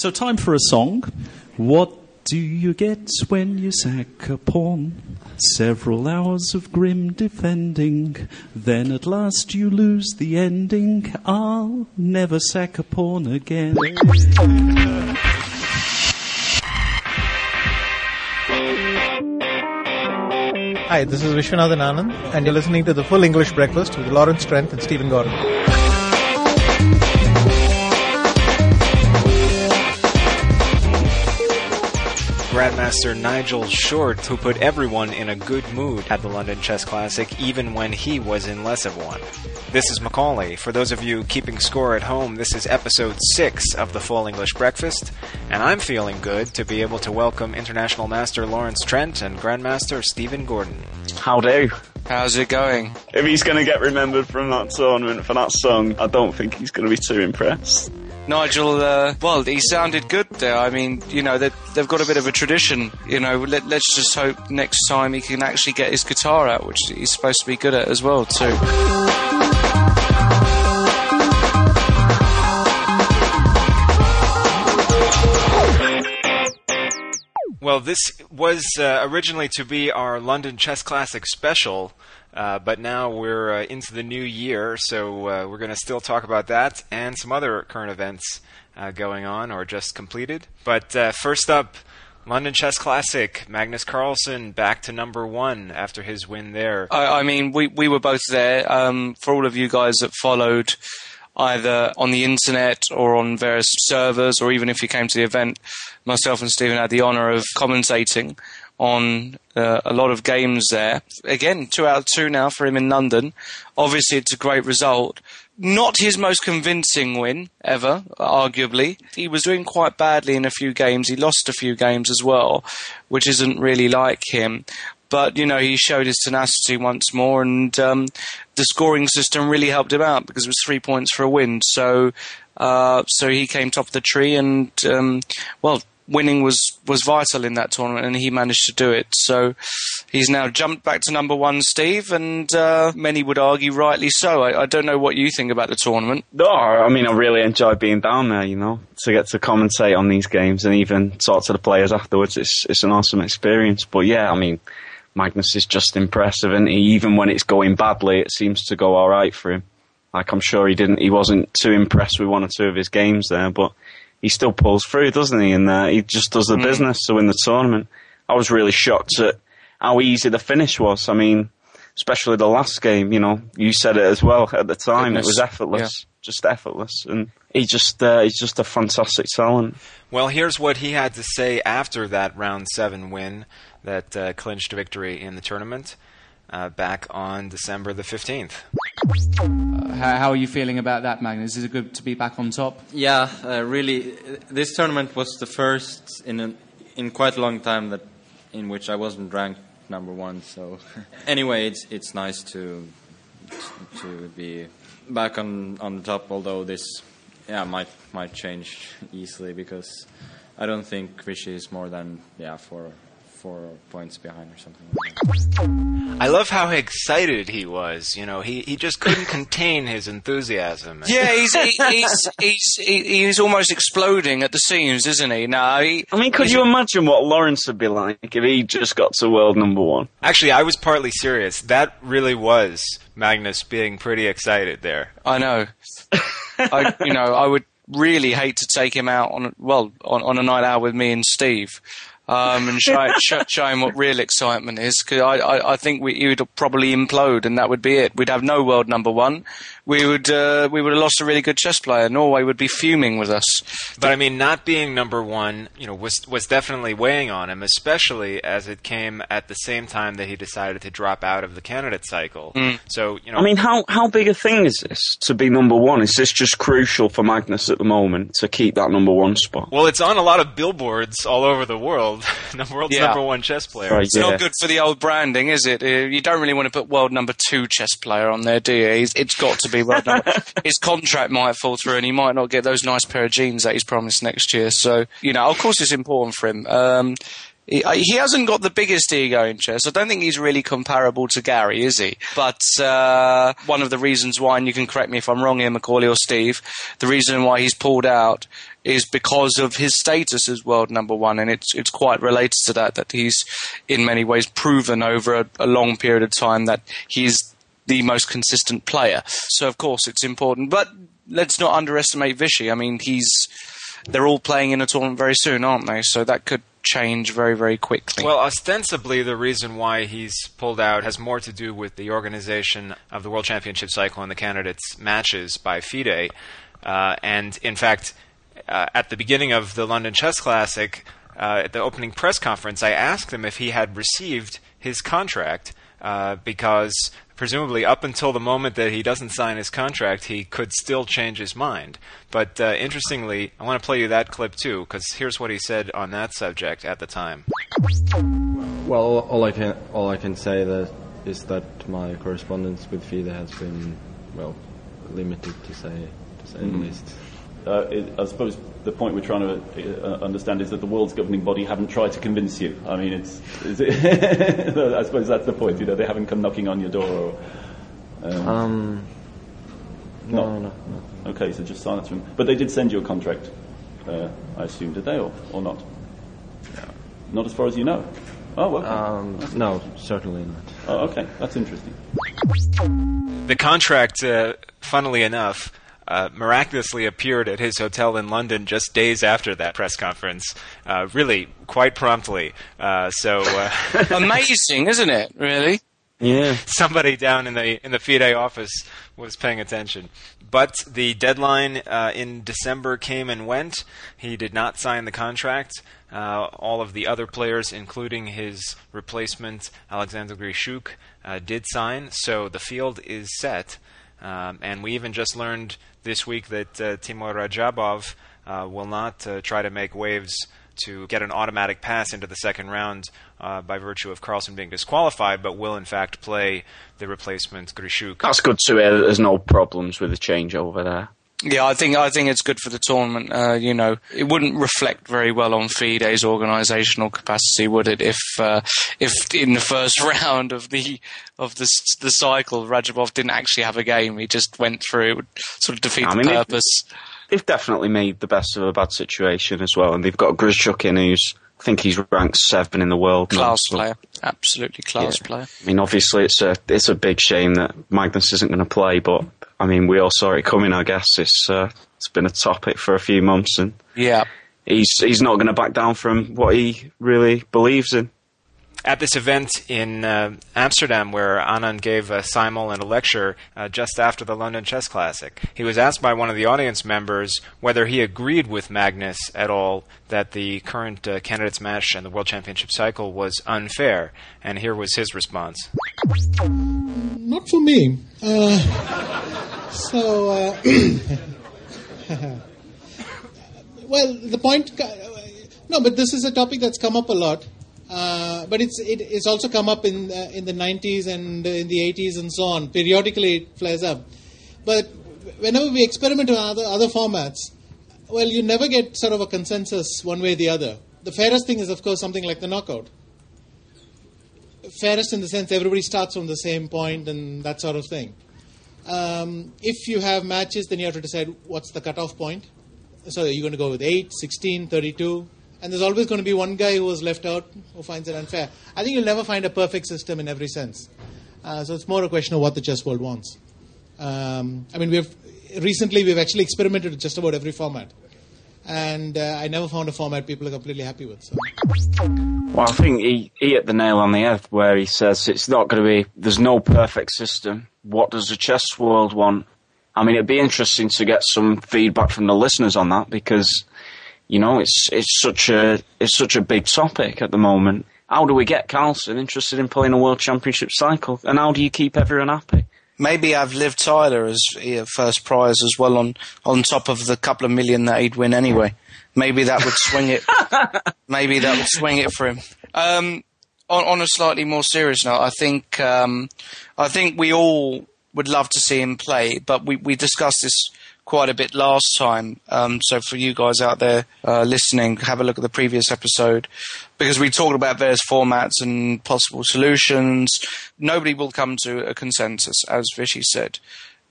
So, time for a song. What do you get when you sack a pawn? Several hours of grim defending, then at last you lose the ending. I'll never sack a pawn again. Hi, this is Viswanathan Anand, and you're listening to the Full English Breakfast with Lawrence Trent and Stephen Gordon. Grandmaster Nigel Short, who put everyone in a good mood at the London Chess Classic, even when he was in less of one. This is Macaulay. For those of you keeping score at home, this is episode 6 of the Full English Breakfast, and I'm feeling good to be able to welcome International Master Lawrence Trent and Grandmaster Stephen Gordon. How do? How's it going? If he's going to get remembered from that tournament for that song, I don't think he's going to be too impressed. Nigel, uh, well, he sounded good there. I mean, you know, they, they've got a bit of a tradition. You know, let, let's just hope next time he can actually get his guitar out, which he's supposed to be good at as well, too. Well, this was uh, originally to be our London Chess Classic special, uh, but now we're uh, into the new year, so uh, we're going to still talk about that and some other current events uh, going on or just completed. But uh, first up, London Chess Classic, Magnus Carlsen back to number one after his win there. I, I mean, we, we were both there. Um, for all of you guys that followed either on the internet or on various servers, or even if you came to the event, myself and Stephen had the honour of commentating on uh, a lot of games there. Again, two out of two now for him in London. Obviously, it's a great result. Not his most convincing win ever, arguably. He was doing quite badly in a few games. He lost a few games as well, which isn't really like him. But you know, he showed his tenacity once more, and um, the scoring system really helped him out because it was three points for a win. So, uh, so he came top of the tree, and um, well, winning was was vital in that tournament, and he managed to do it. So he's now jumped back to number one, Steve, and uh, many would argue rightly so. I, I, don't know what you think about the tournament. No, I mean I really enjoy being down there. You know, to get to commentate on these games and even talk to the players afterwards. It's it's an awesome experience. But yeah, I mean. Magnus is just impressive, and even when it's going badly, it seems to go all right for him. Like I'm sure he didn't, he wasn't too impressed with one or two of his games there, but he still pulls through, doesn't he? And uh, he just does the mm. business to win the tournament. I was really shocked at how easy the finish was. I mean, especially the last game. You know, you said it as well at the time. Goodness. It was effortless, yeah. just effortless, and he just uh, he's just a fantastic talent. Well, here's what he had to say after that round seven win that uh, clinched victory in the tournament uh, back on December the 15th. Uh, how, are you feeling about that, Magnus? Is it good to be back on top? Yeah, uh, really. This tournament was the first in a, in quite a long time that in which I wasn't ranked number one. So anyway, it's it's nice to to be back on on the top. Although this yeah might might change easily because I don't think Vishy is more than yeah four four points behind or something. Like I love how excited he was. You know, he, he just couldn't contain his enthusiasm. Yeah, he's he, he's he's he's almost exploding at the seams, isn't he? Now, he, I mean, could you imagine what Lawrence would be like if he just got to world number one? Actually, I was partly serious. That really was Magnus being pretty excited there. I know. I you know I would really hate to take him out on well on, on a night out with me and Steve um, and show, show, show, him what real excitement is. Because I, I, I, think we, he would probably implode, and that would be it. We'd have no world number one. We would uh, we would have lost a really good chess player. Norway would be fuming with us. But I mean, not being number one, you know, was was definitely weighing on him, especially as it came at the same time that he decided to drop out of the candidate cycle. Mm. So you know, I mean, how how big a thing is this to be number one? Is this just crucial for Magnus at the moment to keep that number one spot? Well, it's on a lot of billboards all over the world the world's yeah. number one chess player. Right, it's yeah. not good for the old branding, is it? Uh, you don't really want to put world number two chess player on there, do you? It's got to be world number. His contract might fall through, and he might not get those nice pair of jeans that he's promised next year. So, you know, of course, it's important for him. Um, he, uh, he hasn't got the biggest ego in chess. I don't think he's really comparable to Gary, is he? But uh, one of the reasons why, and you can correct me if I'm wrong here, Macaulay or Steve, the reason why he's pulled out is because of his status as world number one, and it's it's quite related to that that he's in many ways proven over a, a long period of time that he's the most consistent player. So of course it's important, but let's not underestimate Vishy. I mean, he's they're all playing in a tournament very soon, aren't they? So that could change very, very quickly. Well, ostensibly, the reason why he's pulled out has more to do with the organization of the World Championship cycle and the candidates' matches by FIDE. Uh, and in fact, uh, at the beginning of the London Chess Classic, uh, at the opening press conference, I asked him if he had received his contract uh, because presumably up until the moment that he doesn't sign his contract, he could still change his mind. But uh, interestingly, I want to play you that clip too, because here's what he said on that subject at the time. Well, all I can all I can say that is that my correspondence with FIDE has been well limited to say to say mm. the least. Uh, it, I suppose the point we're trying to uh, understand is that the world's governing body haven't tried to convince you. I mean, it's. it I suppose that's the point. You know, they haven't come knocking on your door. Or, um, um no, no, no, Okay, so just silence from. But they did send you a contract, uh, I assume, did they, or, or not? No. Not as far as you know. Oh, well. Um, no, certainly not. Oh, okay, that's interesting. The contract, uh, funnily enough, uh, miraculously appeared at his hotel in London just days after that press conference, uh, really quite promptly. Uh, so uh, amazing, isn't it? Really. Yeah. Somebody down in the in the FIDE office was paying attention. But the deadline uh, in December came and went. He did not sign the contract. Uh, all of the other players, including his replacement Alexander Grischuk, uh, did sign. So the field is set. Um, and we even just learned this week that uh, Timur Radjabov uh, will not uh, try to make waves to get an automatic pass into the second round uh, by virtue of Carlsen being disqualified, but will in fact play the replacement Grischuk. That's good to hear. There's no problems with the changeover there. Yeah, I think I think it's good for the tournament. Uh, you know, it wouldn't reflect very well on FIDE's organisational capacity, would it? If uh, if in the first round of the of the the cycle, Radjabov didn't actually have a game, he just went through. It would sort of defeat I mean, the purpose. They've definitely made the best of a bad situation as well, and they've got Grischuk in, who's I think he's ranked seven in the world. Class now, player, absolutely class yeah. player. I mean, obviously, it's a it's a big shame that Magnus isn't going to play, but I mean, we all saw it coming. I guess it's uh, it's been a topic for a few months, and yeah, he's he's not going to back down from what he really believes in. At this event in uh, Amsterdam, where Anand gave a simul and a lecture uh, just after the London Chess Classic, he was asked by one of the audience members whether he agreed with Magnus at all that the current uh, candidates match and the World Championship cycle was unfair, and here was his response. Not for me. Uh, so, uh, well, the point. No, but this is a topic that's come up a lot. Uh, but it's it, it's also come up in uh, in the 90s and in the 80s and so on. Periodically, it flares up. But whenever we experiment with other other formats, well, you never get sort of a consensus one way or the other. The fairest thing is, of course, something like the knockout. Fairest in the sense everybody starts from the same point and that sort of thing. Um, if you have matches, then you have to decide what's the cutoff point. So you're going to go with 8, 16, 32. And there's always going to be one guy who was left out who finds it unfair. I think you'll never find a perfect system in every sense. Uh, so it's more a question of what the chess world wants. Um, I mean, we've recently we've actually experimented with just about every format, and uh, I never found a format people are completely happy with. So. Well, I think he, he hit the nail on the head where he says it's not going to be. There's no perfect system what does the chess world want? I mean, it'd be interesting to get some feedback from the listeners on that because, you know, it's it's such a it's such a big topic at the moment. How do we get Carlsen interested in playing a world championship cycle, and how do you keep everyone happy? Maybe have Liv Tyler as first prize as well on on top of the couple of million that he'd win anyway. Maybe that would swing it. maybe that would swing it for him. Um, on, on, a slightly more serious note, I think um, I think we all would love to see him play, but we, we discussed this quite a bit last time. Um, so for you guys out there uh, listening, have a look at the previous episode because we talked about various formats and possible solutions. Nobody will come to a consensus, as Vishy said.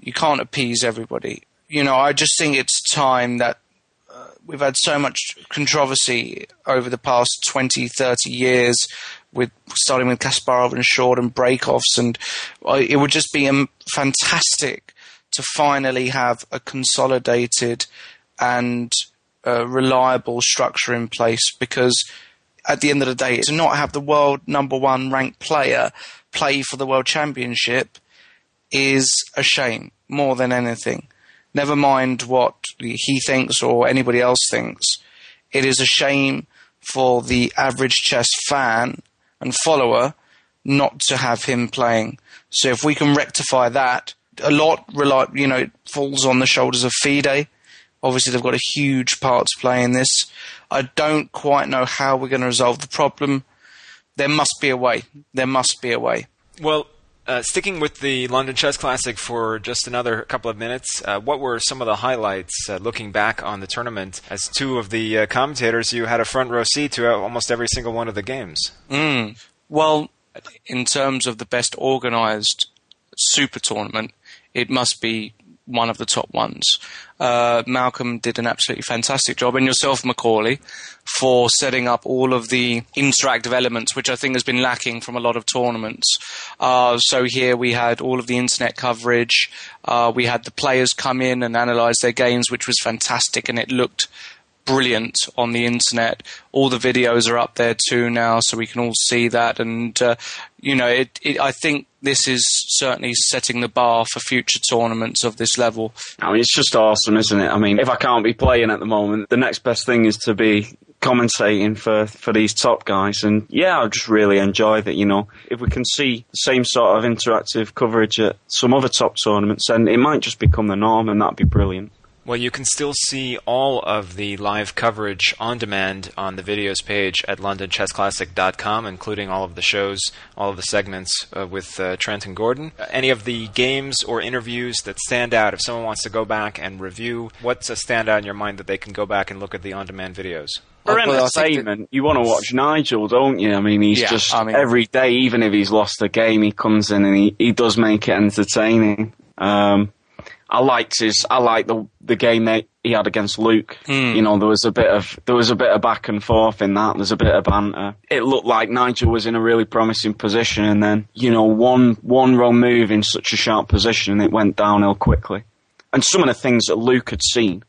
You can't appease everybody. You know, I just think it's time that uh, we've had so much controversy over the past 20, 30 years with starting with Kasparov and Short and breakoffs, and uh, it would just be um, fantastic to finally have a consolidated and uh, reliable structure in place because at the end of the day, to not have the world number one ranked player play for the world championship is a shame more than anything. Never mind what he thinks or anybody else thinks. It is a shame for the average chess fan and follower not to have him playing. So if we can rectify that, a lot rely, you know, it falls on the shoulders of FIDE. Obviously, they've got a huge part to play in this. I don't quite know how we're going to resolve the problem. There must be a way. There must be a way. Well, uh, sticking with the London Chess Classic for just another couple of minutes, uh, what were some of the highlights uh, looking back on the tournament? As two of the uh, commentators, you had a front row seat to almost every single one of the games. Mm. Well, in terms of the best organised super tournament, it must be one of the top ones. Uh, Malcolm did an absolutely fantastic job, and yourself, Macaulay, for setting up all of the interactive elements, which I think has been lacking from a lot of tournaments. Uh, so here we had all of the internet coverage. Uh, we had the players come in and analyze their games, which was fantastic, and it looked brilliant on the internet. All the videos are up there too now, so we can all see that. And uh, you know, it, it, I think this is certainly setting the bar for future tournaments of this level. I mean, it's just awesome, isn't it? I mean, if I can't be playing at the moment, the next best thing is to be commentating for, for these top guys. And yeah, I just really enjoy that, you know. If we can see the same sort of interactive coverage at some other top tournaments, then it might just become the norm and that'd be brilliant. Well, you can still see all of the live coverage on demand on the videos page at londonchessclassic.com, including all of the shows, all of the segments uh, with uh, Trent and Gordon. Uh, any of the games or interviews that stand out, if someone wants to go back and review, what's a standout in your mind that they can go back and look at the on demand videos? For entertainment, you want to watch Nigel, don't you? I mean, he's Yeah, just I mean- every day, even if he's lost a game, he comes in and he, he does make it entertaining. Um, I liked his, I liked the the game that he had against Luke. Hmm. You know, there was a bit of there was a bit of back and forth in that. There's a bit of banter. It looked like Nigel was in a really promising position, and then you know one one wrong move in such a sharp position, and it went downhill quickly. And some of the things that Luke had seen,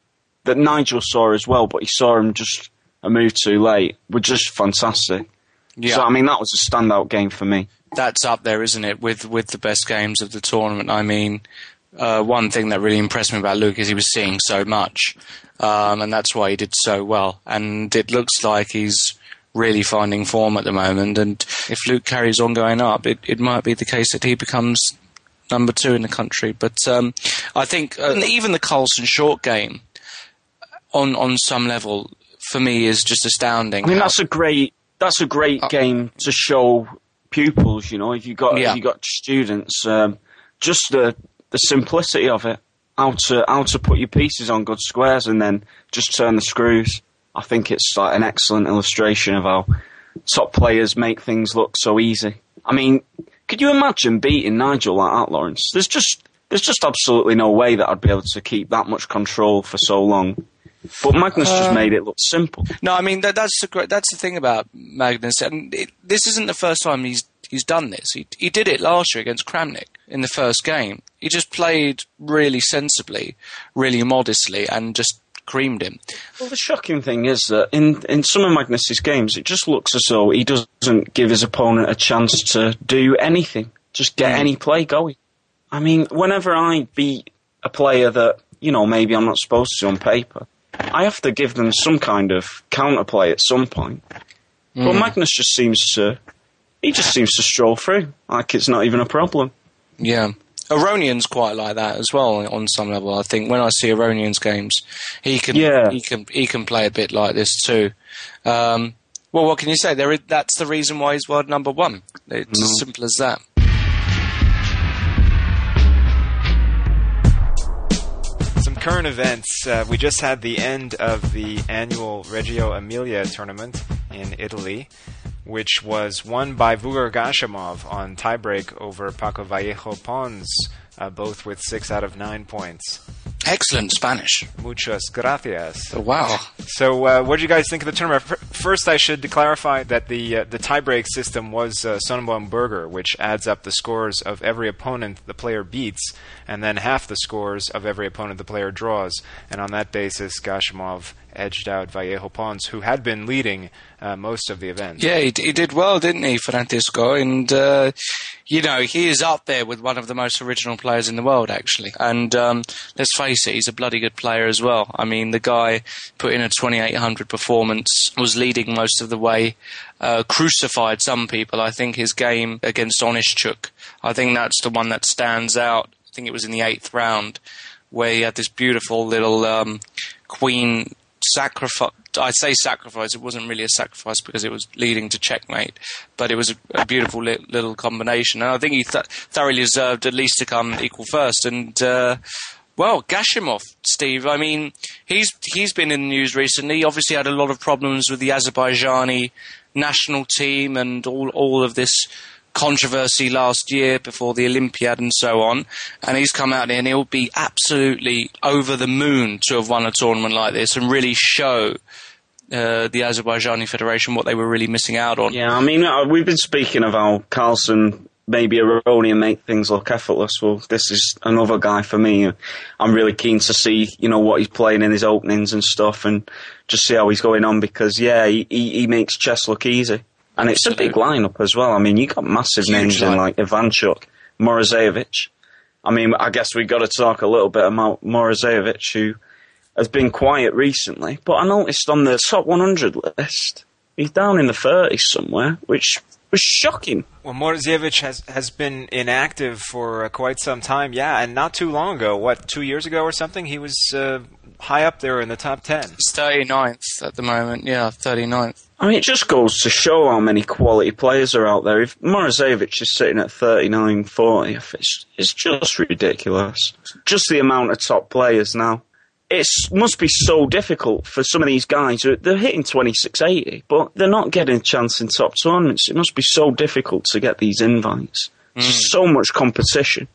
that Nigel saw as well, but he saw him just a move too late, were just fantastic. Yeah. So I mean, that was a standout game for me. that's up there, isn't it, with with the best games of the tournament? I mean, uh, one thing that really impressed me about Luke is he was seeing so much, um, and that's why he did so well. And it looks like he's really finding form at the moment. And if Luke carries on going up, it, it might be the case that he becomes number two in the country. But um, I think uh, even the Carlsen short game, on on some level, for me, is just astounding. I mean, how- that's a great that's a great game to show pupils. You know, if you got Yeah. if you got students, um, just the the simplicity of it, how to how to put your pieces on good squares and then just turn the screws. I think it's like an excellent illustration of how top players make things look so easy. I mean, could you imagine beating Nigel like that, Lawrence? There's just there's just absolutely no way that I'd be able to keep that much control for so long. But Magnus just Um, made it look simple. No, I mean that, that's the great, that's the thing about Magnus, and it, this isn't the first time he's he's done this. He he did it last year against Kramnik in the first game. He just played really sensibly, really modestly, and just creamed him. Well, the shocking thing is that in, in some of Magnus's games, it just looks as though he doesn't give his opponent a chance to do anything, just get any play going. I mean, whenever I beat a player that, you know, maybe I'm not supposed to on paper, I have to give them some kind of counterplay at some point. But Mm. Magnus just seems to, he just seems to stroll through, like it's not even a problem. Yeah. Aronian's quite like that as well on some level. I think when I see Aronian's games, he can Yeah. he can he can play a bit like this too. Um, well, what can you say? There, is, that's the reason why he's world number one. It's as simple as that. Some current events. Uh, we just had the end of the annual Reggio Emilia tournament in Italy, which was won by Vugar Gashimov on tiebreak over Paco Vallejo Pons. uh, both with six out of nine points. Excellent Spanish. Muchas gracias. Wow. So, uh, what do you guys think of the tournament? First, I should clarify that the uh, the tiebreak system was uh, Sonneborn-Berger, which adds up the scores of every opponent the player beats, and then half the scores of every opponent the player draws. And on that basis, Gashimov edged out Vallejo Pons, who had been leading uh, most of the event. Yeah, he, he did well, didn't he, Francisco? And, uh, you know, he is up there with one of the most original players in the world, actually. And um, let's face it, he's a bloody good player as well. I mean, the guy put in a 2800 performance, was leading most of the way, uh, crucified some people. I think his game against Onischuk, I think that's the one that stands out. I think it was in the eighth round where he had this beautiful little um, queen sacrifice. I say sacrifice. It wasn't really a sacrifice because it was leading to checkmate, but it was a, a beautiful li- little combination. And I think he th- thoroughly deserved at least to come equal first. And uh, well, Gashimov, Steve. I mean, he's he's been in the news recently. He obviously had a lot of problems with the Azerbaijani national team and all all of this controversy last year before the Olympiad and so on. And he's come out and he'll be absolutely over the moon to have won a tournament like this and really show uh, the Azerbaijani Federation what they were really missing out on. Yeah, I mean, uh, we've been speaking of how Carlsen maybe Aronian and make things look effortless. Well, this is another guy for me. I'm really keen to see, you know, what he's playing in his openings and stuff and just see how he's going on because, yeah, he, he, he makes chess look easy. And it's a big lineup as well. I mean, you got massive Huge names in lineup. like Ivanchuk, Morozevich. I mean, I guess we've got to talk a little bit about Morozevich, who has been quiet recently. But I noticed on the top 100 list, he's down in the 30s somewhere, which was shocking. Well, Morozevich has has been inactive for uh, quite some time, yeah, and not too long ago. What, two years ago or something? He was uh, high up there in the top ten. He's 39th at the moment, yeah, 39th. I mean, it just goes to show how many quality players are out there. If Morozevich is sitting at 39, 40, it's, it's just ridiculous. Just the amount of top players now. It must be so difficult for some of these guys. They're hitting 2680, but they're not getting a chance in top tournaments. It must be so difficult to get these invites. There's so much competition.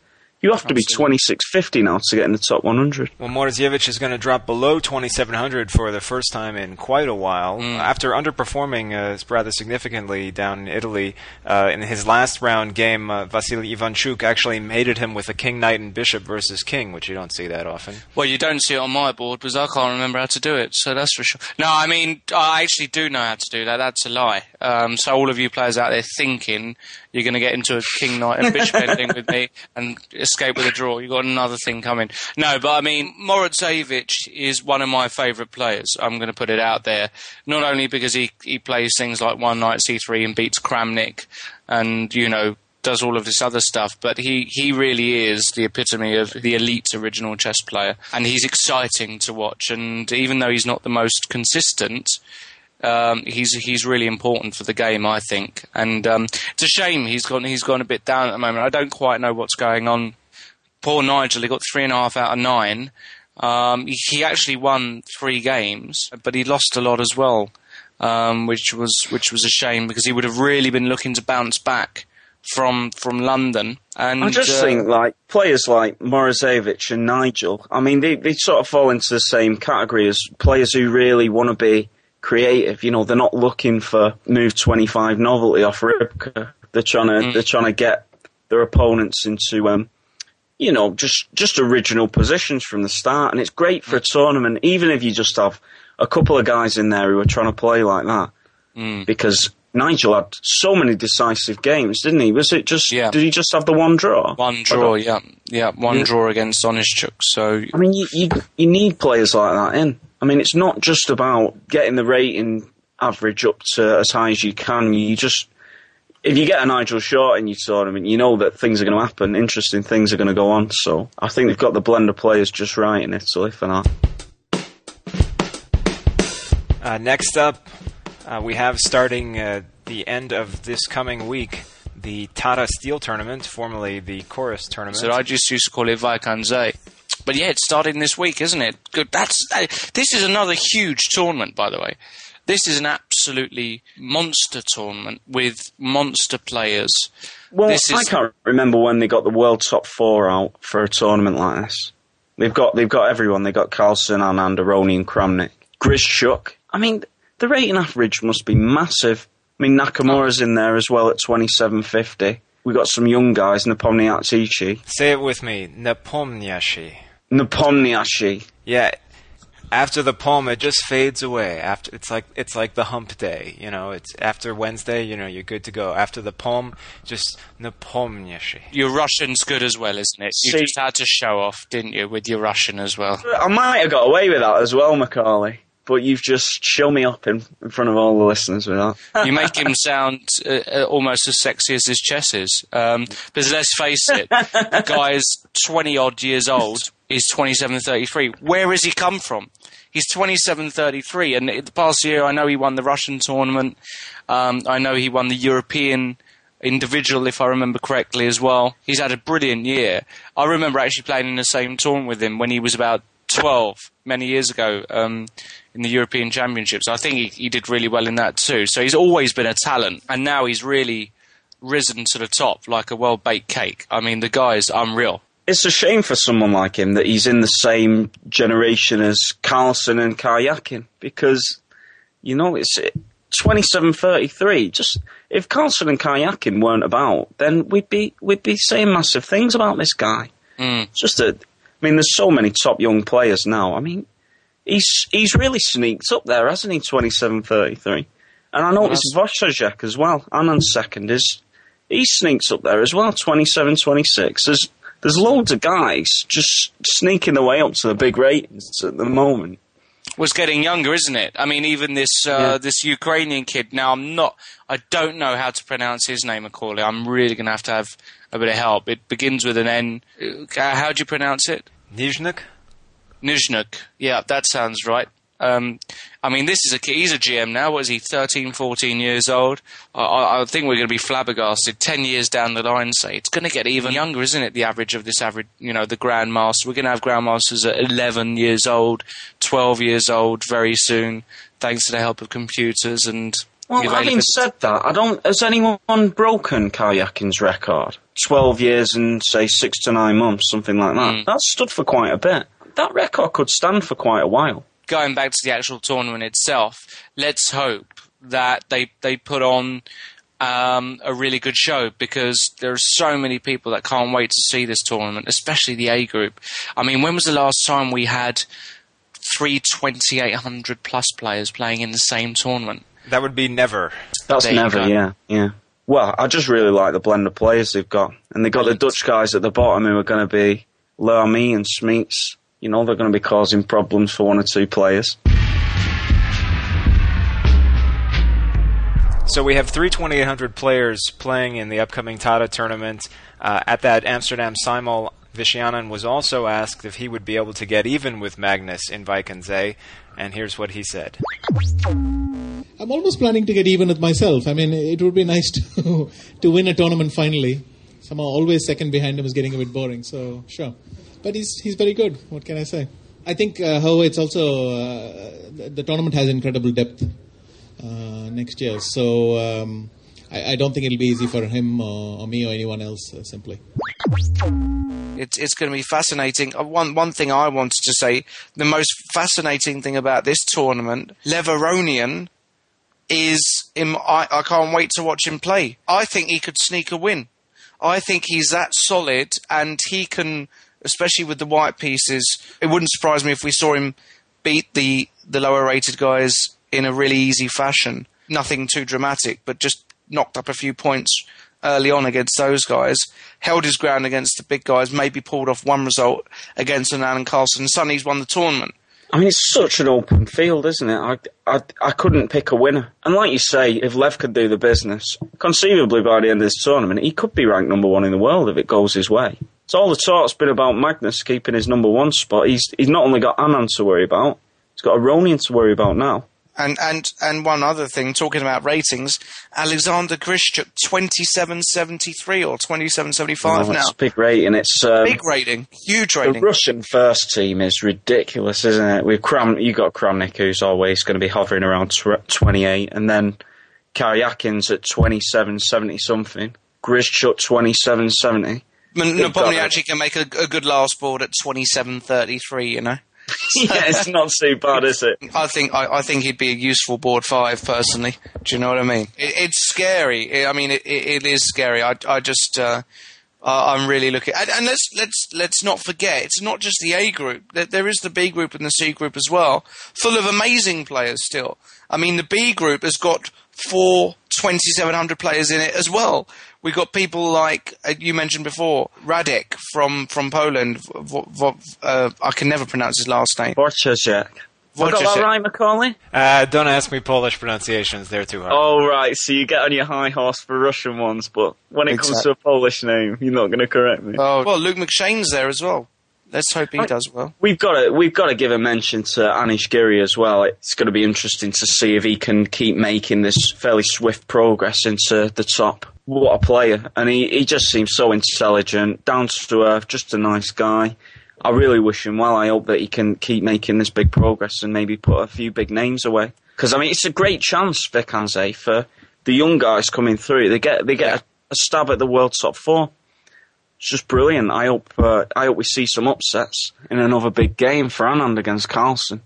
You have to be 2650 now to get in the top 100. Well, Morozevich is going to drop below 2,700 for the first time in quite a while. After underperforming uh, rather significantly down in Italy, uh, in his last round game, uh, Vasily Ivanchuk actually mated him with a king, knight, and bishop versus king, which you don't see that often. Well, you don't see it on my board because I can't remember how to do it, so that's for sure. No, I mean, I actually do know how to do that. That's a lie. Um, so all of you players out there thinking you're going to get into a king, knight, and bishop ending with me and escape with a draw, you've got another thing coming. No, but I mean, Morozevich is one of my favourite players. I'm going to put it out there. Not only because he, he plays things like one knight c3 and beats Kramnik and, you know, does all of this other stuff, but he, he really is the epitome of the elite original chess player. And he's exciting to watch. And even though he's not the most consistent, um, he's he's really important for the game, I think. And um, it's a shame he's gone he's gone a bit down at the moment. I don't quite know what's going on. Poor Nigel, he got three and a half out of nine. Um, he, actually won three games, but he lost a lot as well, um, which was which was a shame because he would have really been looking to bounce back from from London. And I just uh, think like players like Morozevich and Nigel. I mean, they they sort of fall into the same category as players who really want to be creative. You know, they're not looking for move twenty five novelty off Rybka. They're trying to they're trying to get their opponents into um, you know, just just original positions from the start, and it's great for a tournament. Even if you just have a couple of guys in there who are trying to play like that, because. Nigel had so many decisive games, didn't he? Was it just? Yeah. Did he just have the one draw? one draw, yeah, yeah, one Yeah. draw against Onischuk. So I mean, you, you you need players like that in. I mean, it's not just about getting the rating average up to as high as you can. You just if you get a Nigel Short in your tournament, you know that things are going to happen. Interesting things are going to go on. So I think they've got the blend of players just right in Italy for now. Uh, next up, uh, we have starting uh, the end of this coming week the Tata Steel Tournament, formerly the Corus Tournament. So I just used to call it Vaikanze. But yeah, it's starting this week, isn't it? Good. That's that, this is another huge tournament, by the way. This is an absolutely monster tournament with monster players. Well, This is- I can't remember when they got the world top four out for a tournament like this. They've got they've got everyone. They've got Carlsen, Anand, Aroni, and Kramnik. Grischuk. I mean, the rating average must be massive. I mean, Nakamura's in there as well at twenty seven fifty. We got some young guys, Nepomniachtchi, Say it with me. Nepomniachtchi. Nepomniachtchi. Yeah. After the poem, it just fades away. After it's like it's like the hump day, you know. It's after Wednesday, you know, you're good to go. After the poem, just Nepomniachtchi. Your Russian's good as well, isn't it? You See- just had to show off, didn't you, with your Russian as well? I might have got away with that as well, Macaulay. But you've just shown me up in, in front of all the listeners with that. You make him sound uh, uh, almost as sexy as his chess is. Um, because let's face it, the guy's 20 odd years old. He's 27, 33. Where has he come from? He's 27, 33. And the past year, I know he won the Russian tournament. Um, I know he won the European individual, if I remember correctly, as well. He's had a brilliant year. I remember actually playing in the same tournament with him when he was about 12, many years ago, um, in the European Championships. I think he, he did really well in that too. So he's always been a talent, and now he's really risen to the top like a well baked cake. I mean, the guy is unreal. It's a shame for someone like him that he's in the same generation as Carlsen and Karyakin because, you know, it's 27-33. Just if Carlsen and Karyakin weren't about, then we'd be we'd be saying massive things about this guy. Mm. Just that, I mean, there's so many top young players now. I mean, he's he's really sneaked up there, hasn't he? 27-33. And I noticed Wojtaszek as well. Anand's second is he sneaks up there as well, 27-26. There's there's loads of guys just sneaking their way up to the big ratings at the moment. Was getting younger, isn't it? I mean, even this uh, Yeah. this Ukrainian kid. Now, I'm not. I don't know how to pronounce his name, Macaulay. I'm really going to have to have a bit of help. It begins with an N. Uh, How do you pronounce it? Nizhnik? Nizhnuk. Yeah, that sounds right. Um, I mean, this is a. He's a GM now. What is he? 13, 14 years old. I, I, I think we're going to be flabbergasted. Ten years down the line, say it's going to get even younger, isn't it? The average of this average, you know, the grandmaster. We're going to have grandmasters at 11 years old, 12 years old very soon, thanks to the help of computers and. Well, having said that, I don't. Has anyone broken Karyakin's record? Twelve years and say six to nine months, something like that. Mm. That's stood for quite a bit. That record could stand for quite a while. going back to the actual tournament itself, let's hope that they they put on um, a really good show because there are so many people that can't wait to see this tournament, especially the A group. I mean, when was the last time we had three 2800 plus players playing in the same tournament? That would be never. That's There never, yeah, yeah. Well, I just really like the blend of players they've got, and they've got the Dutch guys at the bottom who are going to be l'Ami and Smeets. You know, they're going to be causing problems for one or two players. So we have three 2800 players playing in the upcoming Tata tournament. Uh, at that Amsterdam Simul, Vishy Anand was also asked if he would be able to get even with Magnus in Wijk aan Zee, and here's what he said. I'm almost planning to get even with myself. I mean, it would be nice to to win a tournament finally. Somehow, always second behind him is getting a bit boring. So sure, but he's he's very good. What can I say? I think, uh, however, it's also uh, the, the tournament has incredible depth uh, next year. So um, I, I don't think it'll be easy for him or, or me or anyone else. Uh, simply. It's it's going to be fascinating. Uh, One one thing I wanted to say: the most fascinating thing about this tournament, Levon Aronian, is him. I, I can't wait to watch him play. I think he could sneak a win. I think he's that solid, and he can, especially with the white pieces. It wouldn't surprise me if we saw him beat the the lower rated guys in a really easy fashion. Nothing too dramatic, but just knocked up a few points early on against those guys, held his ground against the big guys, maybe pulled off one result against an Alan Carlsen, he's won the tournament. I mean, it's such an open field, isn't it? I, I, I couldn't pick a winner. And like you say, if Lev could do the business, conceivably by the end of this tournament, he could be ranked number one in the world if it goes his way. So all the talk's been about Magnus keeping his number one spot. He's he's not only got Anand to worry about, he's got Aronian to worry about now. And and and one other thing, talking about ratings, Alexander Grischuk twenty seven seventy three or twenty seven seventy five Oh, now. It's a big rating. It's um, Big rating, huge rating. The. Russian first team is ridiculous, isn't it? We've Kram, you got Kramnik, who's always going to be hovering around 28, and then Karyakin's at 27, 70 something. Grischuk 27, 70. M- They've got Napomny it. actually can make a, a good last board at twenty seven thirty three. You know. yeah, it's not too bad, is it? I think I, I think he'd be a useful board five personally. Do you know what I mean? It, it's scary. I mean, it, it, it is scary. I, I just uh, I'm really looking. And, and let's let's let's not forget, it's not just the A group. There, there is the B group and the C group as well, full of amazing players. Still, I mean, the B group has got four 2,700 players in it as well. We got people like uh, you mentioned before, Radek from from Poland. V- v- uh, I can never pronounce his last name. Wojciech. I got that Wojciech. right, Macaulay? Uh, don't ask me Polish pronunciations; they're too hard. Oh, right, so you get on your high horse for Russian ones, but when it comes to a Polish name, you're not going to correct me. Oh, well, Luke McShane's there as well. Let's hope he does well. We've got to we've got to give a mention to Anish Giri as well. It's going to be interesting to see if he can keep making this fairly swift progress into the top. What a player! And he, he just seems so intelligent, down to earth, just a nice guy. I really wish him well. I hope that he can keep making this big progress and maybe put a few big names away. Because I mean, it's a great chance, Wijk aan Zee, for the young guys coming through. They get they get a, a stab at the world top four. It's just brilliant. I hope uh, I hope we see some upsets in another big game for Anand against Carlson.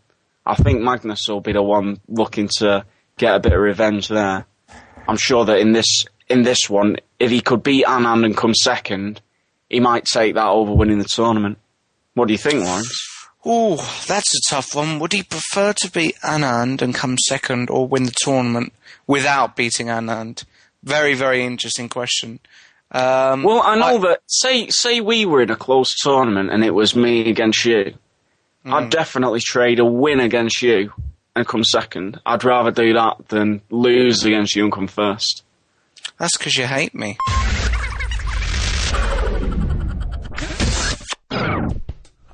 I think Magnus will be the one looking to get a bit of revenge there. I'm sure that in this in this one, if he could beat Anand and come second, he might take that over winning the tournament. What do you think, Lawrence? Ooh, that's a tough one. Would he prefer to beat Anand and come second or win the tournament without beating Anand? Very, very interesting question. Um, Well, I know that say say we were in a close tournament and it was me against you. I'd definitely trade a win against you and come second. I'd rather do that than lose against you and come first. That's because you hate me.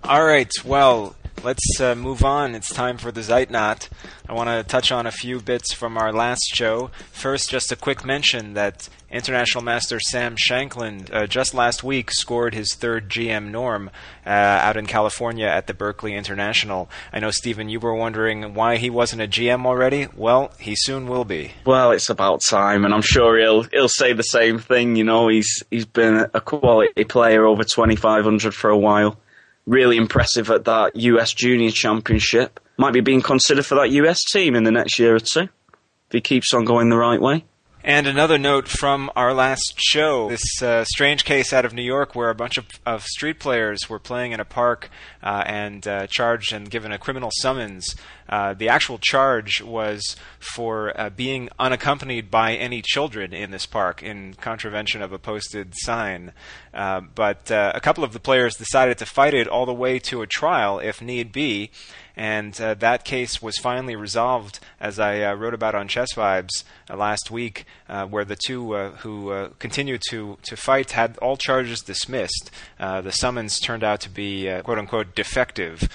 All right, well, let's uh, move on. It's time for the Zeitnot. I want to touch on a few bits from our last show. First, just a quick mention that International Master Sam Shankland uh, just last week scored his third GM norm uh, out in California at the Berkeley International. I know, Stephen, you were wondering why he wasn't a GM already. Well, he soon will be. Well, it's about time, and I'm sure he'll he'll say the same thing. You know, he's he's been a quality player over 2,500 for a while. Really impressive at that US Junior Championship. Might be being considered for that US team in the next year or two if he keeps on going the right way. And another note from our last show this uh, strange case out of New York where a bunch of, of street players were playing in a park uh, and uh, charged and given a criminal summons. Uh, the actual charge was for uh, being unaccompanied by any children in this park in contravention of a posted sign. Uh, but a couple of the players decided to fight it all the way to a trial if need be. And uh, that case was finally resolved, as I uh, wrote about on Chess Vibes uh, last week, uh, where the two uh, who uh, continued to, to fight had all charges dismissed. The summons turned out to be "quote unquote" defective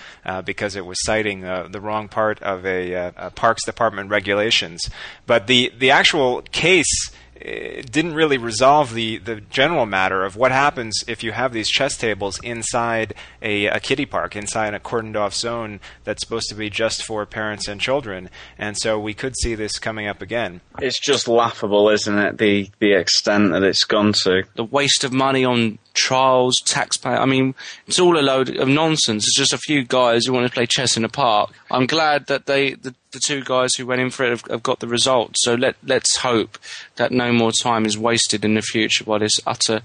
because it was citing the wrong part of a, a Parks Department regulations. But the the actual case it didn't really resolve the, the general matter of what happens if you have these chess tables inside a, a kiddie park, inside a cordoned off zone that's supposed to be just for parents and children. And so we could see this coming up again. It's just laughable, isn't it? The the extent that it's gone to. The waste of money on trials, taxpayer. I mean, it's all a load of nonsense. It's just a few guys who want to play chess in a park. I'm glad that they, the, the two guys who went in for it, have, have got the result. So let let's hope that no more time is wasted in the future by this utter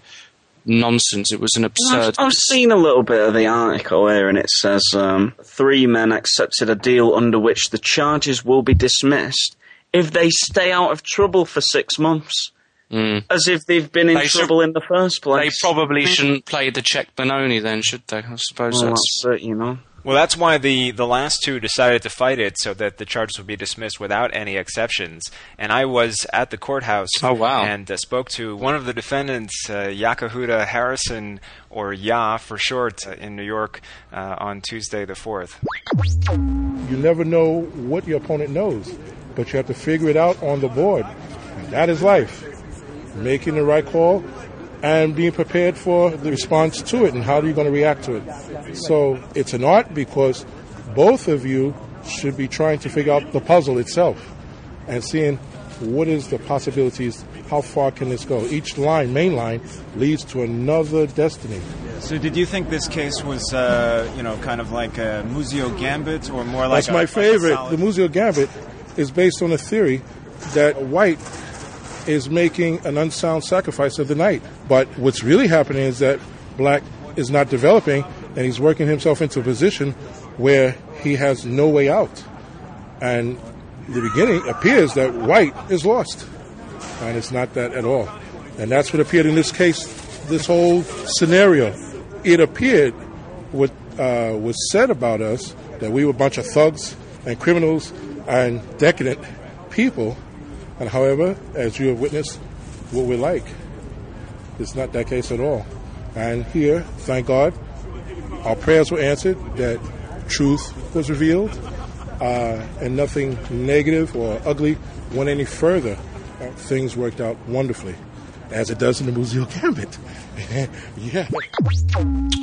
nonsense. It was an I've, absurd. I've seen a little bit of the article here, and it says um, three men accepted a deal under which the charges will be dismissed if they stay out of trouble for six months, Mm. as if they've been in They should- trouble in the first place. They probably shouldn't play the Czech Benoni then, should they? I suppose Well, that's. that's it, you know. Well, that's why the, the last two decided to fight it so that the charges would be dismissed without any exceptions. And I was at the courthouse. Oh, wow. And uh, spoke to one of the defendants, uh, Yakuhuda Harrison, or Ya for short, uh, in New York uh, on Tuesday the 4th. You never know what your opponent knows, but you have to figure it out on the board. That is life. Making the right call and being prepared for the response to it and how are you going to react to it. So it's an art because both of you should be trying to figure out the puzzle itself and seeing what is the possibilities, how far can this go. Each line, main line, leads to another destiny. So, did you think this case was, uh, you know, kind of like a Muzio Gambit, or more like That's a, my favorite. solid- the Muzio Gambit is based on a theory that white is making an unsound sacrifice of the night. But what's really happening is that black is not developing and he's working himself into a position where he has no way out. And the beginning appears that white is lost. And it's not that at all. And that's what appeared in this case, this whole scenario. It appeared what uh, was said about us that we were a bunch of thugs and criminals and decadent people. And however, as you have witnessed, what we're like. It's not that case at all. And here, thank God, our prayers were answered, that truth was revealed, uh, and nothing negative or ugly went any further. Uh, things worked out wonderfully, as it does in the Muzio Gambit. yeah.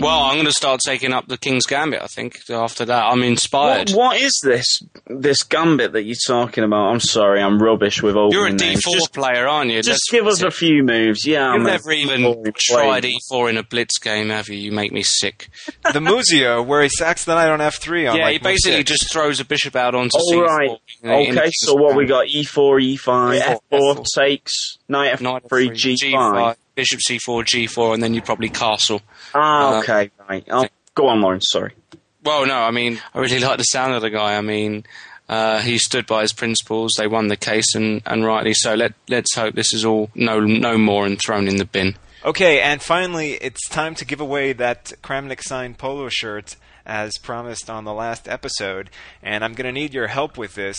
Well, I'm going to start taking up the King's Gambit. I think after that, I'm inspired. What, what is this this gambit that you're talking about? I'm sorry, I'm rubbish with opening You're a names. D4 Just, player, aren't you? just Let's give us face a few moves. Yeah, I'm You've a never even tried player. E4 in a blitz game, have you? You make me sick. the Muzio, where he sacks the knight on F3 on yeah, like he basically six. just throws a bishop out onto All C4. right. in the- in the Okay, so what we got? E E4, E5, F4, F4 takes, knight Knight F3, F3, G5. bishop C4, G4, and then you probably castle. Ah, Uh, okay, right. Oh, go on, Lawrence. Sorry. Well, no, I mean, I really like the sound of the guy. I mean, uh, he stood by his principles. They won the case, and, and rightly so. Let Let's hope this is all no no more and thrown in the bin. Okay, and finally, it's time to give away that Kramnik signed polo shirt as promised on the last episode, and I'm going to need your help with this.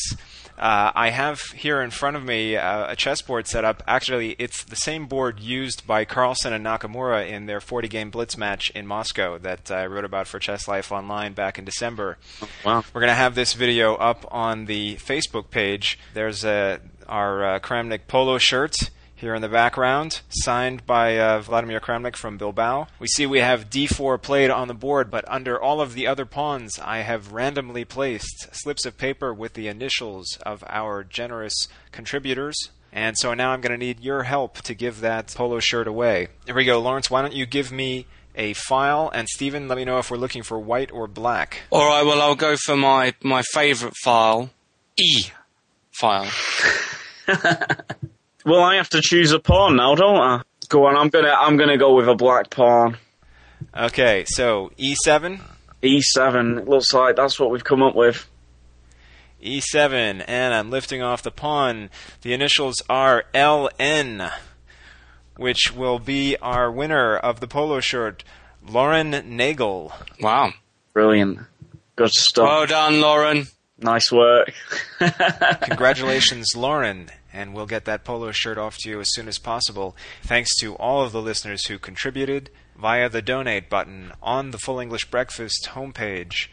Uh, I have here in front of me uh, a chessboard set up. Actually, it's the same board used by Carlsen and Nakamura in their 40 game blitz match in Moscow that I wrote about for Chess Life Online back in December. Wow. We're going to have this video up on the Facebook page. There's uh, our uh, Kramnik polo shirt here in the background, signed by uh, Vladimir Kramnik from Bilbao. We see we have d4 played on the board, but under all of the other pawns, I have randomly placed slips of paper with the initials of our generous contributors. And so now I'm going to need your help to give that polo shirt away. Here we go, Lawrence. Why don't you give me a file, and Stephen, let me know if we're looking for white or black. All right, well, I'll go for my, my favourite file, E file. Well, I have to choose a pawn now, don't I? Go on. I'm gonna I'm gonna go with a black pawn. Okay, so E E7, E7. It looks like that's what we've come up with. E7, E and I'm lifting off the pawn. The initials are LN, which will be our winner of the polo shirt, Lauren Nagel. Wow. Brilliant. Good stuff. Well done, Lauren. Nice work. Congratulations, Lauren, and we'll get that polo shirt off to you as soon as possible. Thanks to all of the listeners who contributed via the donate button on the Full English Breakfast homepage,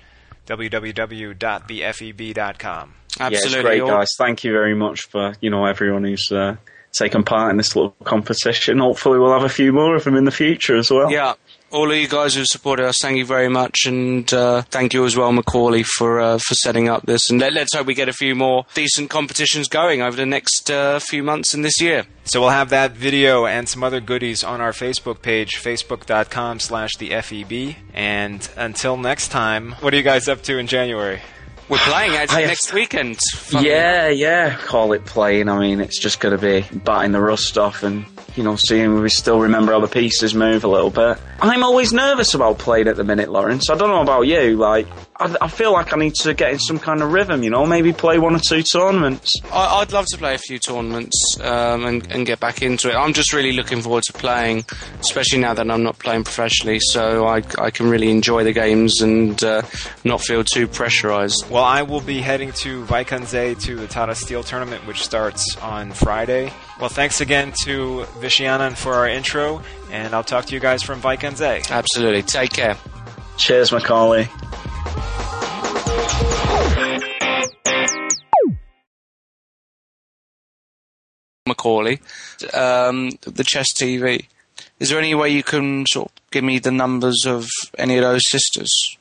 www.thefeb.com. Yeah, it's Absolutely. great, guys. Thank you very much for you know everyone who's uh, taken part in this little competition. Hopefully, we'll have a few more of them in the future as well. Yeah, all of you guys who supported us, thank you very much, and uh, thank you as well, Macaulay, for uh, for setting up this. And let, let's hope we get a few more decent competitions going over the next uh, few months in this year. So we'll have that video and some other goodies on our Facebook page, facebook.com slash the FEB. And until next time, what are you guys up to in January? We're playing actually I- next weekend. Funny Yeah, yeah. Call it playing. I mean, it's just going to be batting the rust off and, you know, seeing if we still remember how the pieces move a little bit. I'm always nervous about playing at the minute, Lawrence. I don't know about you. Like, I, I feel like I need to get in some kind of rhythm, you know, maybe play one or two tournaments. I, I'd love to play a few tournaments um, and, and get back into it. I'm just really looking forward to playing, especially now that I'm not playing professionally, so I, I can really enjoy the games and uh, not feel too pressurized. Well, I will be heading to Wijk aan Zee to the Tata Steel tournament, which starts on Friday. Well, thanks again to Viswanathan for our intro, and I'll talk to you guys from Wijk aan Zee. Absolutely. Take care. Cheers, Macaulay. Macaulay, um, the chess TV. Is there any way you can sort of give me the numbers of any of those sisters?